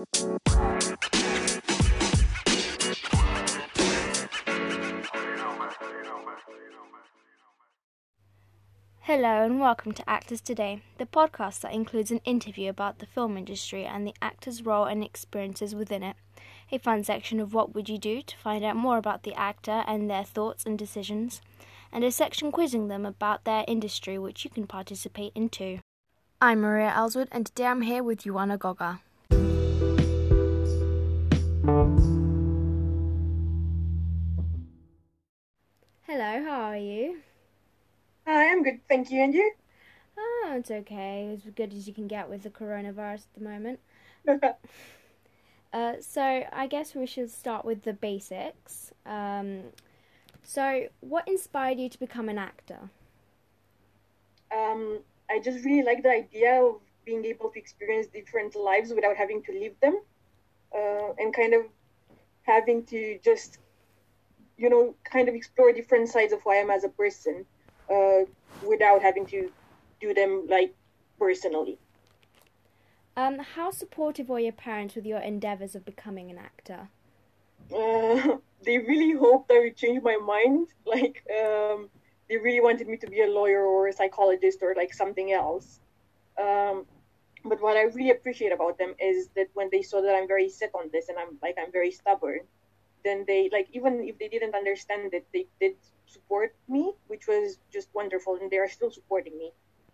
Hello and welcome to Actors Today, the podcast that includes an interview about the film industry and the actor's role and experiences within it. A fun section of What Would You Do to find out more about the actor and their thoughts and decisions, and a section quizzing them about their industry which you can participate in too. I'm Maria Ellswood and today I'm here with Ioana Goga. Hello, how are you? Hi, I'm good, thank you. And you? Oh, it's okay. As good as you can get with the coronavirus at the moment. uh, so, I guess we should start with the basics. Um, so, what inspired you to become an actor? Um, I just really like the idea of being able to experience different lives without having to live them, uh, and kind of having to just, you know, kind of explore different sides of who I am as a person uh, without having to do them like personally. Um, how supportive were your parents with your endeavors of becoming an actor? Uh, they really hoped I would change my mind. Like, um, they really wanted me to be a lawyer or a psychologist or like something else. Um, but what I really appreciate about them is that when they saw that I'm very set on this and I'm like I'm very stubborn, then they like even if they didn't understand it, they did support me, which was just wonderful, and they are still supporting me.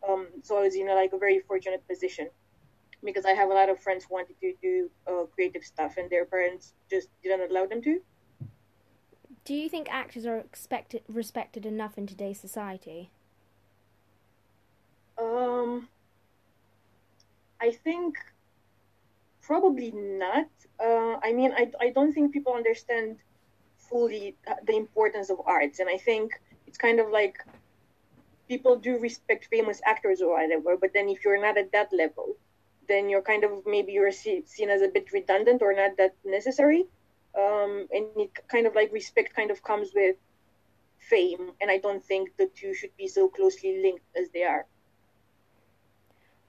Um, so I was in a, like a very fortunate position because I have a lot of friends who wanted to do uh, creative stuff, and their parents just didn't allow them to. Do you think actors are expected respected enough in today's society? Um, I think probably not. Uh, I mean, I, I don't think people understand fully the importance of arts, and I think it's kind of like people do respect famous actors or whatever, but then if you're not at that level, then you're kind of maybe you're seen as a bit redundant or not that necessary. Um, and it kind of like respect kind of comes with fame, and I don't think the two should be so closely linked as they are.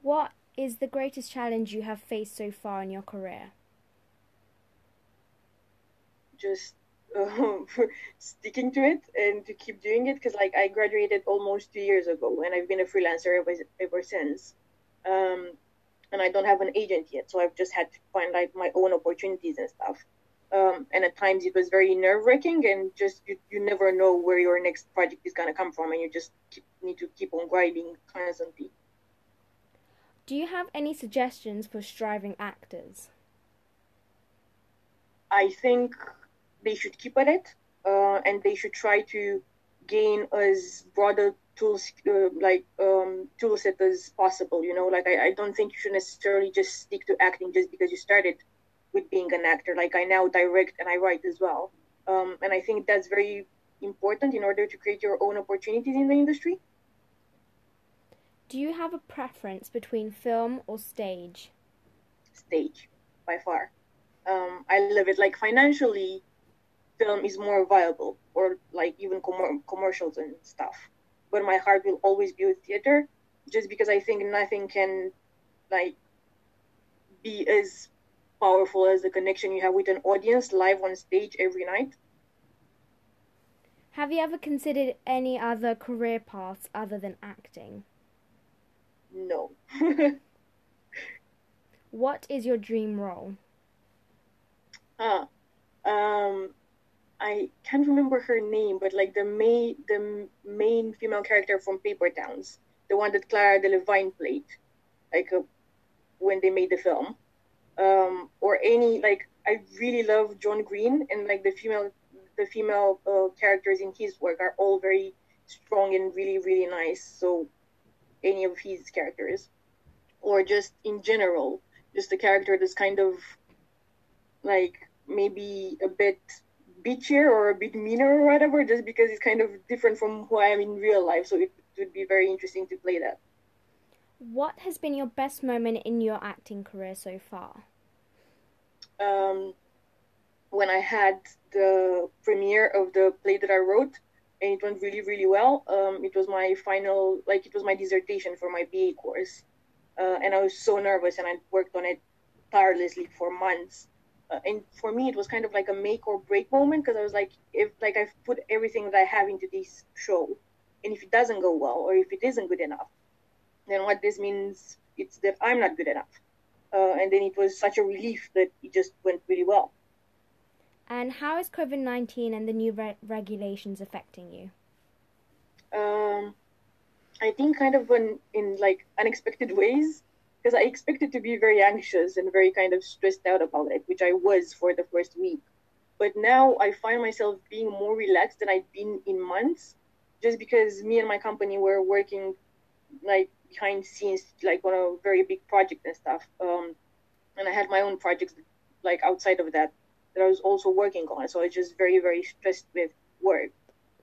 What is the greatest challenge you have faced so far in your career? Just uh, sticking to it and to keep doing it because like I graduated almost two years ago and I've been a freelancer ever, ever since. Um, and I don't have an agent yet, so I've just had to find like my own opportunities and stuff. Um, and at times it was very nerve wracking and just you, you never know where your next project is gonna come from and you just keep, need to keep on grinding constantly. Do you have any suggestions for striving actors? I think they should keep at it, uh, and they should try to gain as broader tools uh, like um, tool set as possible. You know, like I, I don't think you should necessarily just stick to acting just because you started with being an actor. Like I now direct and I write as well, um, and I think that's very important in order to create your own opportunities in the industry. Do you have a preference between film or stage? Stage, by far. Um, I love it. Like financially, film is more viable, or like even com- commercials and stuff. But my heart will always be with theater, just because I think nothing can, like, be as powerful as the connection you have with an audience live on stage every night. Have you ever considered any other career paths other than acting? No. what is your dream role? Ah, um, I can't remember her name, but like the main the main female character from Paper Towns, the one that Clara Delevingne played, like uh, when they made the film, um, or any like I really love John Green and like the female the female uh, characters in his work are all very strong and really really nice. So any of his characters, or just in general, just a character that's kind of like maybe a bit bitchier or a bit meaner or whatever, just because it's kind of different from who I am in real life. So it would be very interesting to play that. What has been your best moment in your acting career so far? Um, when I had the premiere of the play that I wrote, and it went really really well um, it was my final like it was my dissertation for my ba course uh, and i was so nervous and i worked on it tirelessly for months. Uh, and for me, it was kind of like a make or break moment because I was like, if like I've put everything that I have into this show, and if it doesn't go well or if it isn't good enough, then what this means it's that I'm not good enough. Uh, and then it was such a relief that it just went really well. And how is COVID 19 and the new re- regulations affecting you? Um, I think kind of in, in like unexpected ways because I expected to be very anxious and very kind of stressed out about it, which I was for the first week. But now I find myself being more relaxed than I've been in months, just because me and my company were working like behind scenes, like on a very big project and stuff. Um, and I had my own projects like outside of that that I was also working on. So I was just very, very stressed with work.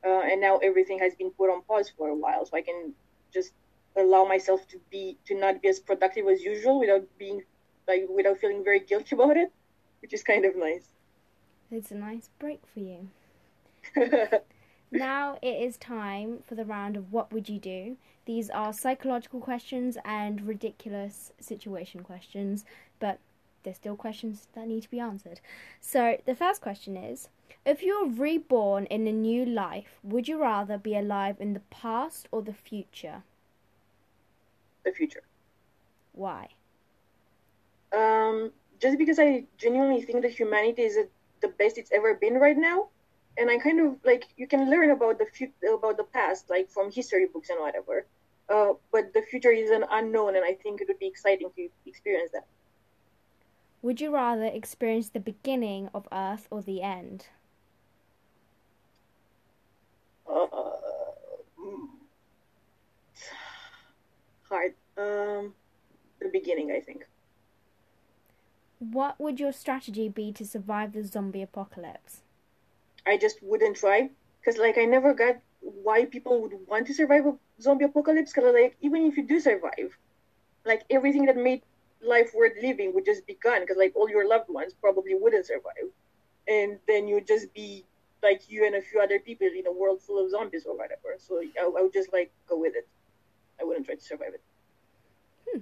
Uh, and now everything has been put on pause for a while, so I can just allow myself to be to not be as productive as usual without being like without feeling very guilty about it, which is kind of nice. It's a nice break for you. now it is time for the round of what would you do. These are psychological questions and ridiculous situation questions, but there's still questions that need to be answered. So, the first question is If you were reborn in a new life, would you rather be alive in the past or the future? The future. Why? Um, just because I genuinely think that humanity is the best it's ever been right now. And I kind of like you can learn about the future, about the past, like from history books and whatever. Uh, but the future is an unknown, and I think it would be exciting to experience that. Would you rather experience the beginning of Earth or the end? Uh, hard. Um, the beginning, I think. What would your strategy be to survive the zombie apocalypse? I just wouldn't try because, like, I never got why people would want to survive a zombie apocalypse. Because, like, even if you do survive, like everything that made life worth living would just be gone because like all your loved ones probably wouldn't survive. And then you'd just be like you and a few other people in a world full of zombies or whatever. So i, I would just like go with it. I wouldn't try to survive it. Hmm.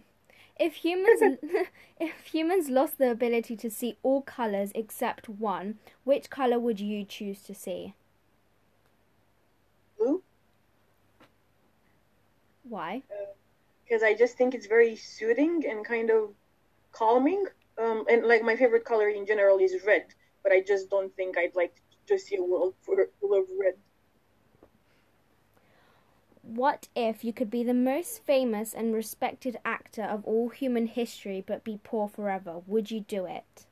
if humans if humans lost the ability to see all colors except one which color would you choose to see? Blue. Why? Uh, because I just think it's very soothing and kind of calming. Um, and like my favorite color in general is red, but I just don't think I'd like to see a world full of red. What if you could be the most famous and respected actor of all human history but be poor forever? Would you do it?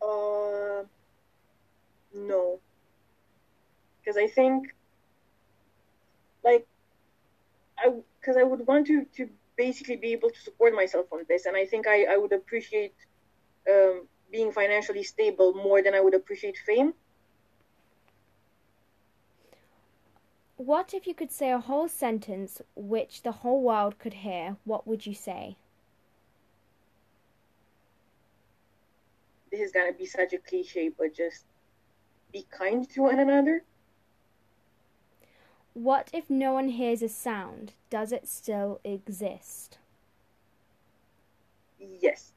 Uh, no. Because I think, like, I because I would want to to basically be able to support myself on this, and I think I I would appreciate um, being financially stable more than I would appreciate fame. What if you could say a whole sentence which the whole world could hear? What would you say? This is gonna be such a cliche, but just be kind to one another. What if no one hears a sound? Does it still exist? Yes.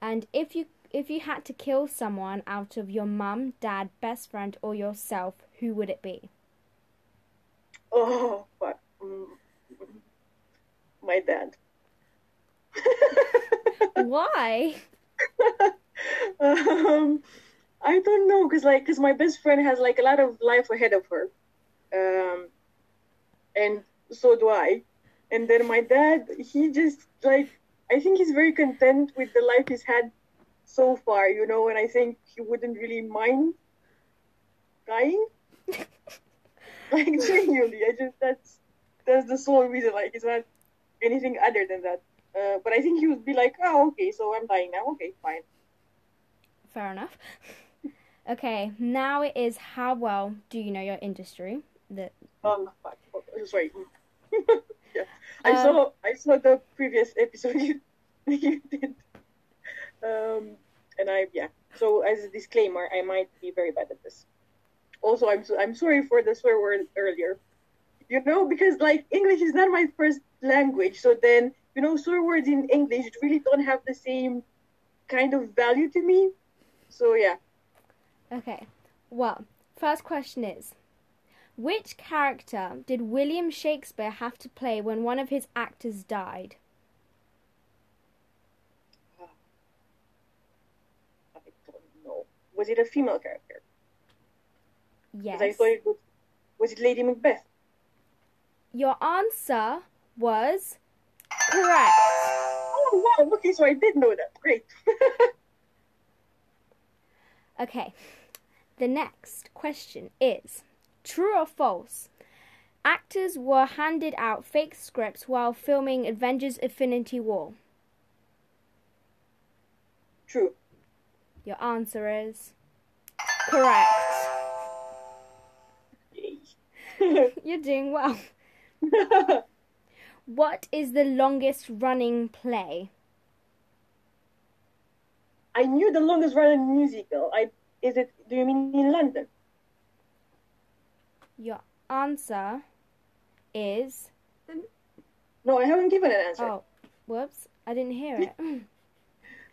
And if you if you had to kill someone out of your mum, dad, best friend, or yourself, who would it be? Oh? Mm, my dad. Why? um, I don't know, cause like, cause my best friend has like a lot of life ahead of her, um, and so do I. And then my dad, he just like I think he's very content with the life he's had so far, you know, and I think he wouldn't really mind dying. like genuinely, I just that's that's the sole reason. Like it's not anything other than that. Uh, but I think he would be like, oh, okay, so I'm dying now. Okay, fine. Fair enough. okay, now it is how well do you know your industry? The um, sorry. yeah, I um, saw I saw the previous episode you, you did. Um, and I yeah. So as a disclaimer, I might be very bad at this. Also, I'm so, I'm sorry for the swear word earlier. You know, because like English is not my first language, so then you know, swear words in English really don't have the same kind of value to me. So yeah. Okay. Well, first question is which character did William Shakespeare have to play when one of his actors died? I don't know. Was it a female character? Yes. I thought it was. Was it Lady Macbeth? Your answer was correct. Oh wow! Okay, so I did know that. Great. Okay. The next question is true or false? Actors were handed out fake scripts while filming Avengers Infinity War. True. Your answer is correct. You're doing well. What is the longest running play? I knew the longest running musical. I is it? Do you mean in London? Your answer is No, I haven't given an answer. oh, whoops, I didn't hear it.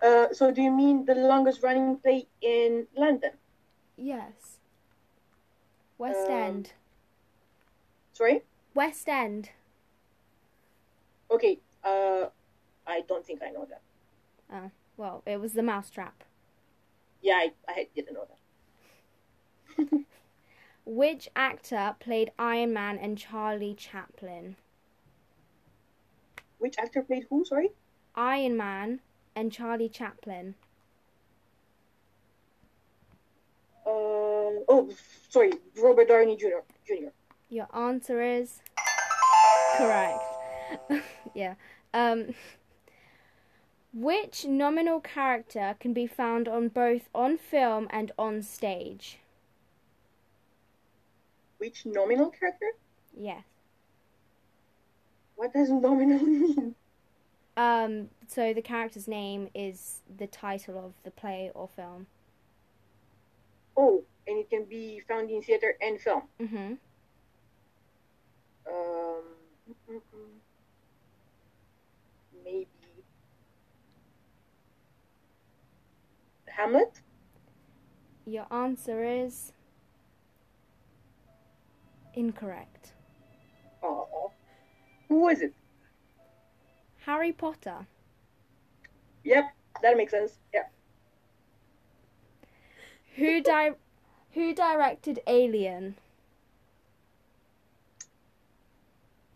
Uh, so do you mean the longest running play in London? yes. West Um, End. Sorry. West End. Okay. Uh, I don't think I know that. Oh, well, it was the Mousetrap. Yeah, I, I didn't know that. Which actor played Iron Man and Charlie Chaplin? Which actor played who? Sorry. Iron Man and Charlie Chaplin. Uh, oh, sorry. Robert Downey Jr. Jr. Your answer is correct. yeah. Um, which nominal character can be found on both on film and on stage? Which nominal character? Yes. What does nominal mean? Um, so the character's name is the title of the play or film. Oh, and it can be found in theater and film. Mhm. Um, mm, mm, mm. maybe Hamlet. Your answer is incorrect. Oh, who was it? Harry Potter. Yep, that makes sense. Yeah. Who di- who directed Alien?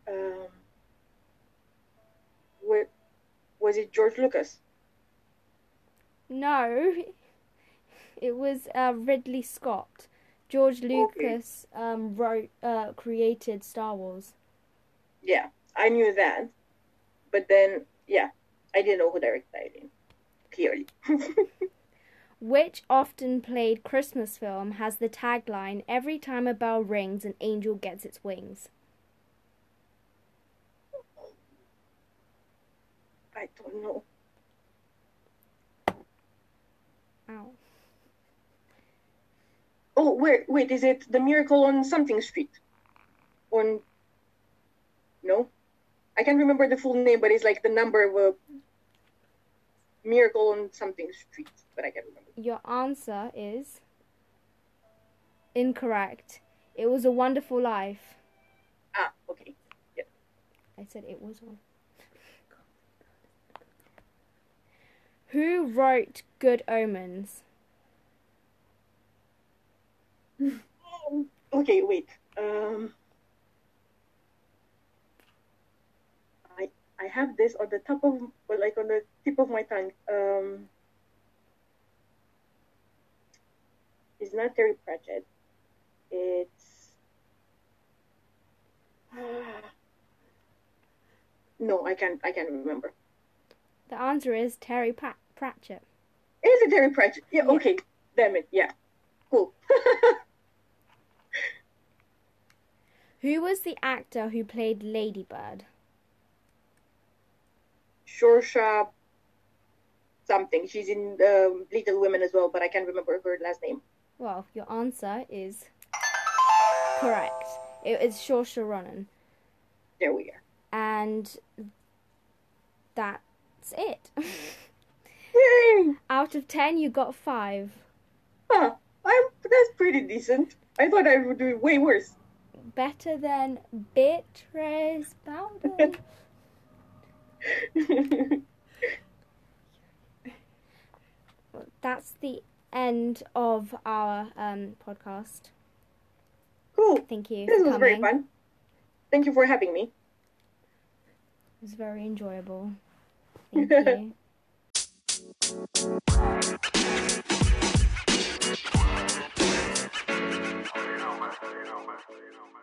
Um, wa- was it George Lucas? No, it was uh, Ridley Scott. George Okay. Lucas um, wrote, uh, created Star Wars. Yeah, I knew that, but then yeah, I didn't know who directed Alien. Clearly. Which often played Christmas film has the tagline "Every time a bell rings, an angel gets its wings." I don't know. Ow. Oh wait, wait, is it the Miracle on something street? On no, I can't remember the full name, but it's like the number of a Miracle on something street, but I can't remember. Your answer is incorrect. It was a wonderful life. Ah, okay. I said it was one. Who wrote Good Omens? Um, okay, wait. Um, I I have this on the top of, or like on the tip of my tongue. Um, it's not Terry Pratchett. It's no, I can't. I can't remember. The answer is Terry Pat- Pratchett. Is it Terry Pratchett? Yeah. Yeah. Okay. Damn it. Yeah. Cool. Who was the actor who played Ladybird? Saoirse something. She's in um, Little Women as well, but I can't remember her last name. Well, your answer is correct. It is Saoirse Ronan. There we are. And that's it. Yay! Out of 10, you got 5. Huh. I'm, that's pretty decent. I thought I would do way worse. Better than Beatrice Bowden. that's the end of our um, podcast. cool. Thank you. This was very fun. Thank you for having me. It was very enjoyable. Thank you. Genoma. Genoma.